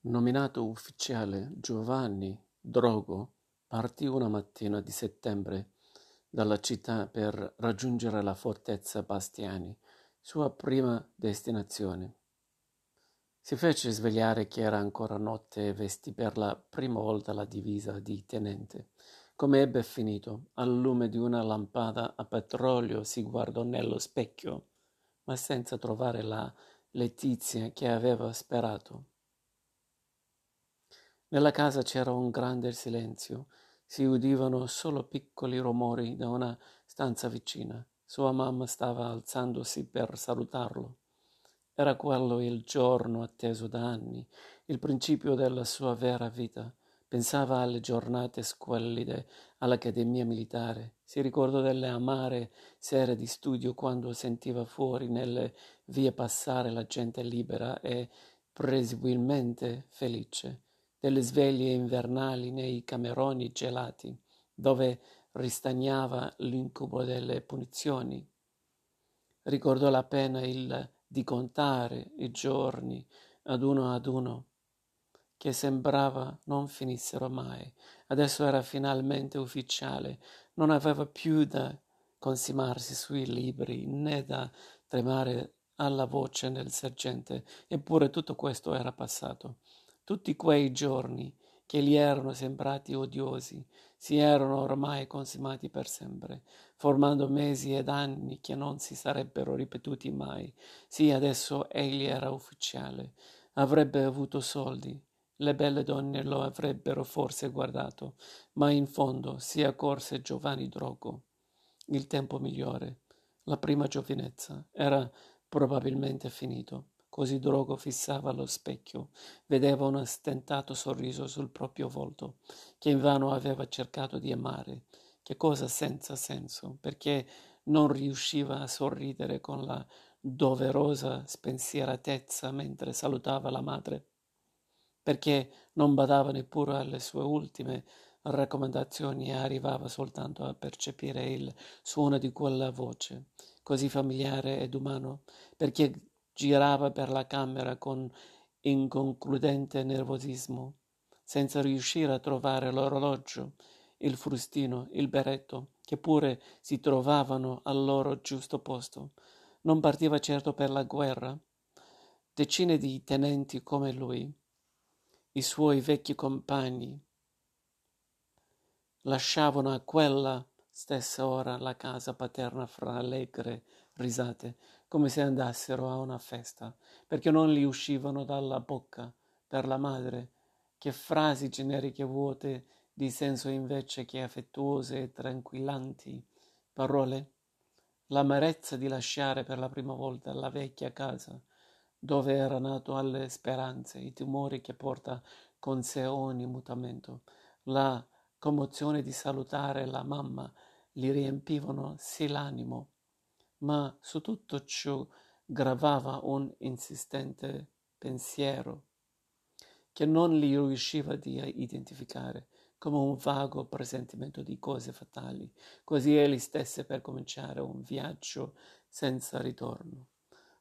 Nominato ufficiale, Giovanni Drogo partì una mattina di settembre dalla città per raggiungere la fortezza Bastiani, sua prima destinazione. Si fece svegliare che era ancora notte e vestì per la prima volta la divisa di tenente. Come ebbe finito, al lume di una lampada a petrolio si guardò nello specchio, ma senza trovare la Letizia che aveva sperato. Nella casa c'era un grande silenzio, si udivano solo piccoli rumori da una stanza vicina. Sua mamma stava alzandosi per salutarlo. Era quello il giorno atteso da anni, il principio della sua vera vita. Pensava alle giornate squallide all'Accademia Militare, si ricordò delle amare sere di studio quando sentiva fuori nelle vie passare la gente libera e presumibilmente felice delle sveglie invernali nei cameroni gelati, dove ristagnava l'incubo delle punizioni. Ricordò la pena il di contare i giorni ad uno ad uno, che sembrava non finissero mai. Adesso era finalmente ufficiale, non aveva più da consumarsi sui libri né da tremare alla voce del sergente, eppure tutto questo era passato. Tutti quei giorni che gli erano sembrati odiosi si erano ormai consumati per sempre, formando mesi ed anni che non si sarebbero ripetuti mai. Sì, adesso egli era ufficiale, avrebbe avuto soldi, le belle donne lo avrebbero forse guardato, ma in fondo si accorse Giovanni Drogo. Il tempo migliore, la prima giovinezza, era probabilmente finito. Così Drogo fissava lo specchio, vedeva un stentato sorriso sul proprio volto, che invano aveva cercato di amare. Che cosa senza senso, perché non riusciva a sorridere con la doverosa spensieratezza mentre salutava la madre, perché non badava neppure alle sue ultime raccomandazioni e arrivava soltanto a percepire il suono di quella voce, così familiare ed umano, perché girava per la camera con inconcludente nervosismo, senza riuscire a trovare l'orologio, il frustino, il berretto, che pure si trovavano al loro giusto posto. Non partiva certo per la guerra. Decine di tenenti come lui, i suoi vecchi compagni, lasciavano a quella stessa ora la casa paterna fra allegre risate, come se andassero a una festa, perché non gli uscivano dalla bocca, per la madre, che frasi generiche vuote di senso invece che affettuose e tranquillanti parole. L'amarezza di lasciare per la prima volta la vecchia casa, dove era nato alle speranze, i timori che porta con sé ogni mutamento, la commozione di salutare la mamma gli riempivano sì l'animo ma su tutto ciò gravava un insistente pensiero che non gli riusciva di identificare come un vago presentimento di cose fatali, così egli stesse per cominciare un viaggio senza ritorno.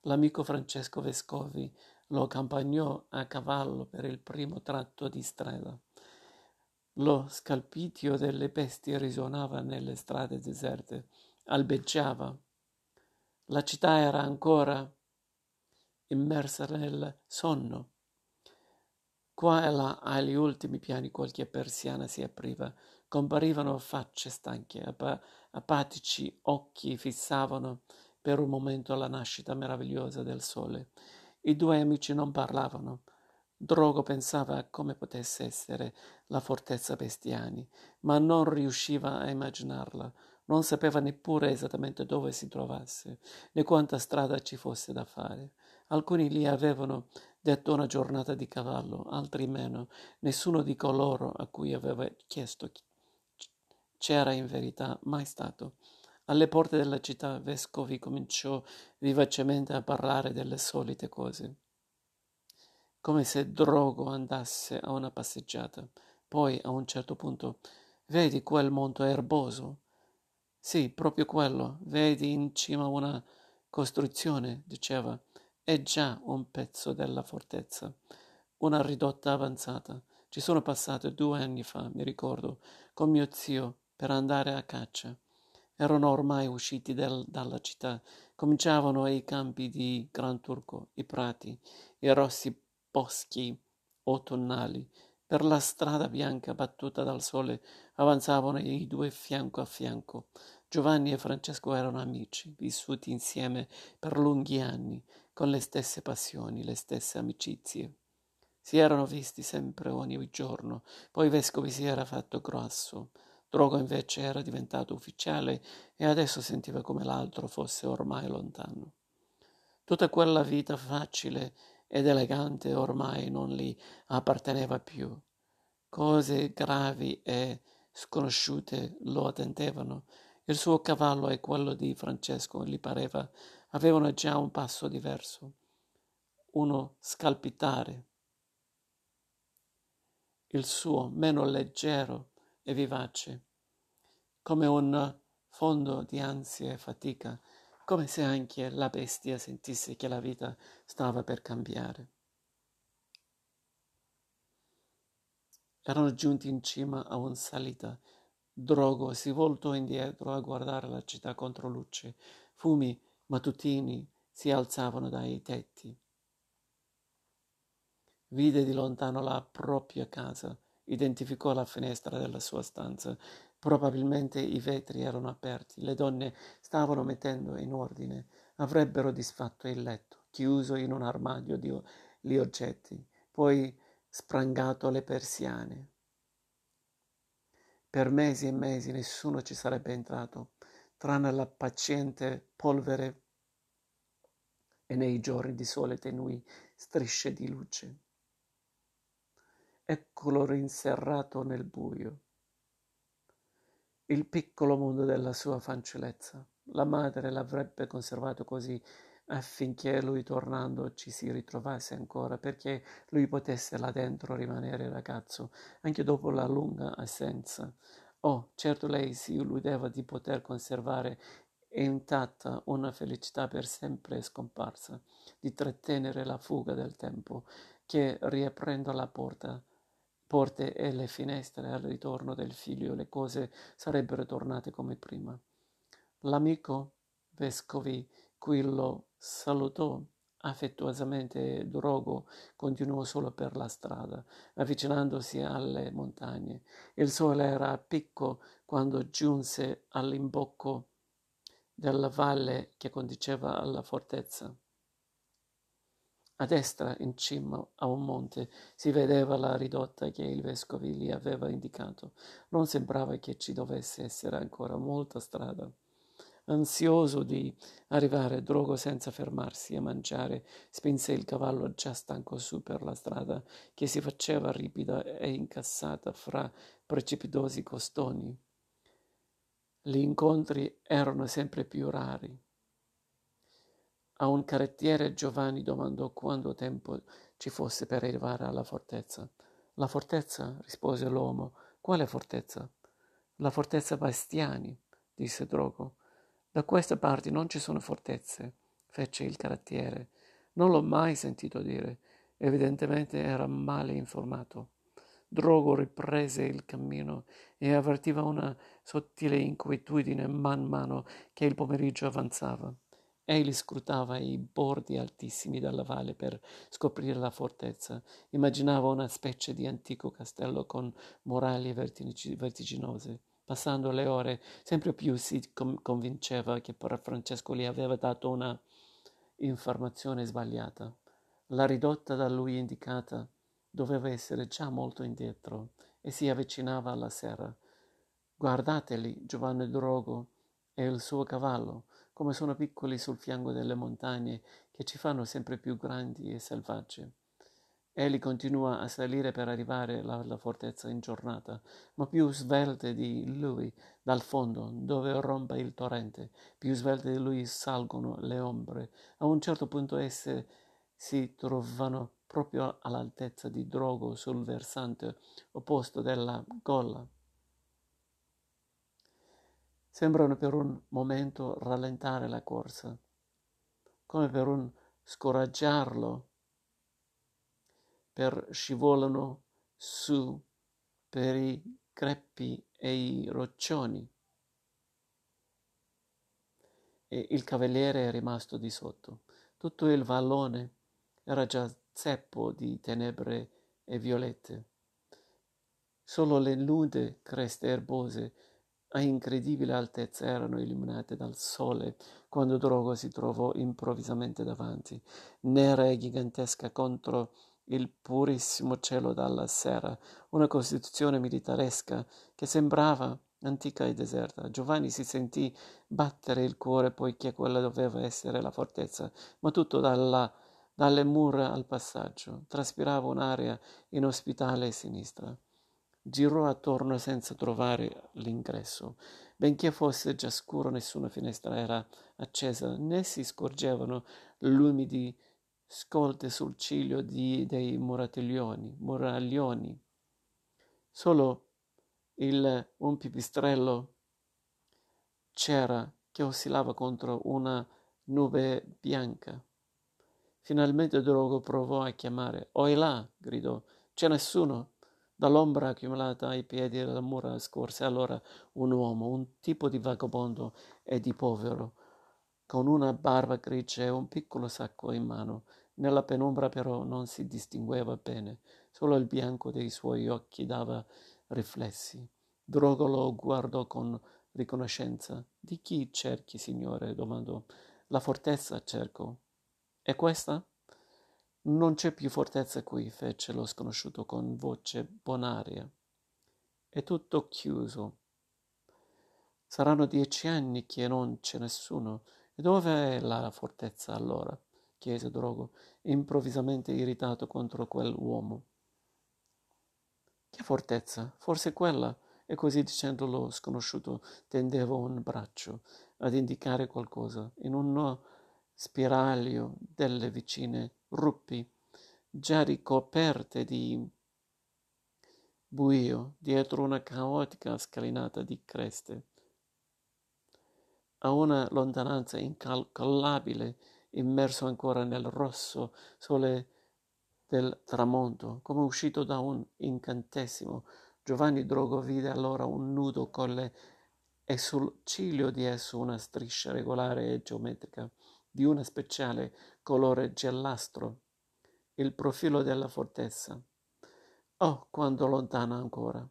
L'amico Francesco Vescovi lo accompagnò a cavallo per il primo tratto di strada. Lo scalpitio delle bestie risuonava nelle strade deserte, albeggiava la città era ancora immersa nel sonno. Qua e là, agli ultimi piani, qualche persiana si apriva. Comparivano facce stanche, ap- apatici occhi fissavano per un momento la nascita meravigliosa del sole. I due amici non parlavano. Drogo pensava a come potesse essere la fortezza Bestiani, ma non riusciva a immaginarla non sapeva neppure esattamente dove si trovasse, né quanta strada ci fosse da fare. Alcuni lì avevano detto una giornata di cavallo, altri meno. Nessuno di coloro a cui aveva chiesto c'era in verità mai stato. Alle porte della città Vescovi cominciò vivacemente a parlare delle solite cose, come se Drogo andasse a una passeggiata. Poi, a un certo punto, vedi quel monto erboso? Sì, proprio quello. Vedi in cima una costruzione, diceva. È già un pezzo della fortezza. una ridotta avanzata. Ci sono passato due anni fa, mi ricordo, con mio zio per andare a caccia. Erano ormai usciti del, dalla città. Cominciavano i campi di Gran Turco, i prati, i rossi boschi autunnali. Per la strada bianca battuta dal sole avanzavano i due fianco a fianco. Giovanni e Francesco erano amici, vissuti insieme per lunghi anni, con le stesse passioni, le stesse amicizie. Si erano visti sempre ogni giorno, poi Vescovi si era fatto grosso. Drogo invece era diventato ufficiale e adesso sentiva come l'altro fosse ormai lontano. Tutta quella vita facile ed elegante ormai non gli apparteneva più. Cose gravi e sconosciute lo attendevano. Il suo cavallo e quello di Francesco, gli pareva, avevano già un passo diverso, uno scalpitare il suo meno leggero e vivace, come un fondo di ansia e fatica, come se anche la bestia sentisse che la vita stava per cambiare. Erano giunti in cima a un salita. Drogo si voltò indietro a guardare la città contro luce. Fumi mattutini si alzavano dai tetti. Vide di lontano la propria casa, identificò la finestra della sua stanza. Probabilmente i vetri erano aperti, le donne stavano mettendo in ordine, avrebbero disfatto il letto, chiuso in un armadio di, gli oggetti, poi sprangato le persiane. Per mesi e mesi nessuno ci sarebbe entrato, tranne la paziente polvere e nei giorni di sole tenui strisce di luce eccolo rinserrato nel buio. Il piccolo mondo della sua fanciullezza. La madre l'avrebbe conservato così affinché lui tornando ci si ritrovasse ancora, perché lui potesse là dentro rimanere ragazzo, anche dopo la lunga assenza. Oh, certo lei si illudeva di poter conservare intatta una felicità per sempre scomparsa, di trattenere la fuga del tempo, che riaprendo la porta porte e le finestre al ritorno del figlio le cose sarebbero tornate come prima. L'amico vescovi qui lo salutò affettuosamente Drogo continuò solo per la strada, avvicinandosi alle montagne. Il sole era a picco quando giunse all'imbocco della valle che conduceva alla fortezza. A destra, in cima a un monte, si vedeva la ridotta che il vescovo gli aveva indicato. Non sembrava che ci dovesse essere ancora molta strada. Ansioso di arrivare, Drogo senza fermarsi a mangiare, spinse il cavallo già stanco su per la strada che si faceva ripida e incassata fra precipitosi costoni. Gli incontri erano sempre più rari. A un carrettiere Giovanni domandò quanto tempo ci fosse per arrivare alla fortezza. La fortezza? rispose l'uomo. Quale fortezza? La fortezza Bastiani, disse Drogo. Da queste parti non ci sono fortezze, fece il carrettiere. Non l'ho mai sentito dire. Evidentemente era male informato. Drogo riprese il cammino e avvertiva una sottile inquietudine man mano che il pomeriggio avanzava. Egli scrutava i bordi altissimi della valle per scoprire la fortezza. Immaginava una specie di antico castello con muraglie vertiginose. Passando le ore, sempre più si convinceva che Francesco gli aveva dato una informazione sbagliata. La ridotta da lui indicata doveva essere già molto indietro e si avvicinava alla sera. Guardateli, Giovanni Drogo e il suo cavallo come sono piccoli sul fianco delle montagne che ci fanno sempre più grandi e selvagge. Egli continua a salire per arrivare alla fortezza in giornata, ma più svelte di lui dal fondo, dove rompe il torrente, più svelte di lui salgono le ombre. A un certo punto esse si trovano proprio all'altezza di Drogo sul versante opposto della gola. Sembrano per un momento rallentare la corsa, come per un scoraggiarlo, per scivolano su per i greppi e i roccioni. E il cavaliere è rimasto di sotto. Tutto il vallone era già zeppo di tenebre e violette. Solo le nude creste erbose a incredibile altezza erano illuminate dal sole quando Drogo si trovò improvvisamente davanti, nera e gigantesca contro il purissimo cielo dalla sera, una costituzione militaresca che sembrava antica e deserta. Giovanni si sentì battere il cuore poiché quella doveva essere la fortezza, ma tutto dalla, dalle mura al passaggio. Traspirava un'aria inospitale e sinistra. Girò attorno senza trovare l'ingresso. Benché fosse già scuro, nessuna finestra era accesa, né si scorgevano lumi di scolte sul ciglio di, dei muraglioni, muraglioni. Solo il, un pipistrello c'era che oscillava contro una nube bianca. Finalmente Drogo provò a chiamare. Oi là! gridò. C'è nessuno? Dall'ombra accumulata ai piedi della mura scorse allora un uomo, un tipo di vagabondo e di povero, con una barba grigia e un piccolo sacco in mano. Nella penombra però non si distingueva bene, solo il bianco dei suoi occhi dava riflessi. Drogo lo guardò con riconoscenza. Di chi cerchi, signore? domandò. La fortezza cerco. E questa? Non c'è più fortezza qui, fece lo sconosciuto con voce bonaria. È tutto chiuso. Saranno dieci anni che non c'è nessuno. E dove è la fortezza allora? chiese Drogo, improvvisamente irritato contro quell'uomo. Che fortezza? Forse quella? E così dicendo lo sconosciuto tendeva un braccio ad indicare qualcosa in uno spiraglio delle vicine ruppi, già ricoperte di buio dietro una caotica scalinata di creste. A una lontananza incalcolabile, immerso ancora nel rosso sole del tramonto, come uscito da un incantesimo, Giovanni Drogo vide allora un nudo colle e sul ciglio di esso una striscia regolare e geometrica di un speciale colore giallastro, il profilo della fortezza. Oh, quanto lontana ancora!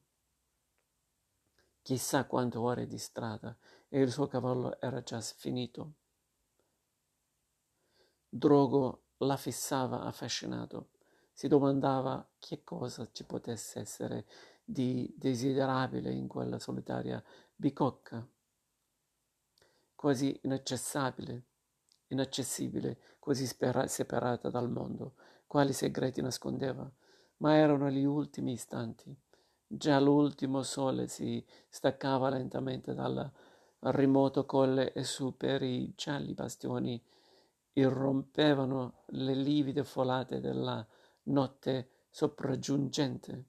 Chissà quante ore di strada e il suo cavallo era già finito. Drogo la fissava affascinato. Si domandava che cosa ci potesse essere di desiderabile in quella solitaria bicocca, quasi inaccessibile, inaccessibile, così spera- separata dal mondo, quali segreti nascondeva, ma erano gli ultimi istanti. Già l'ultimo sole si staccava lentamente dal remoto colle e su per i gialli bastioni irrompevano le livide folate della notte sopraggiungente.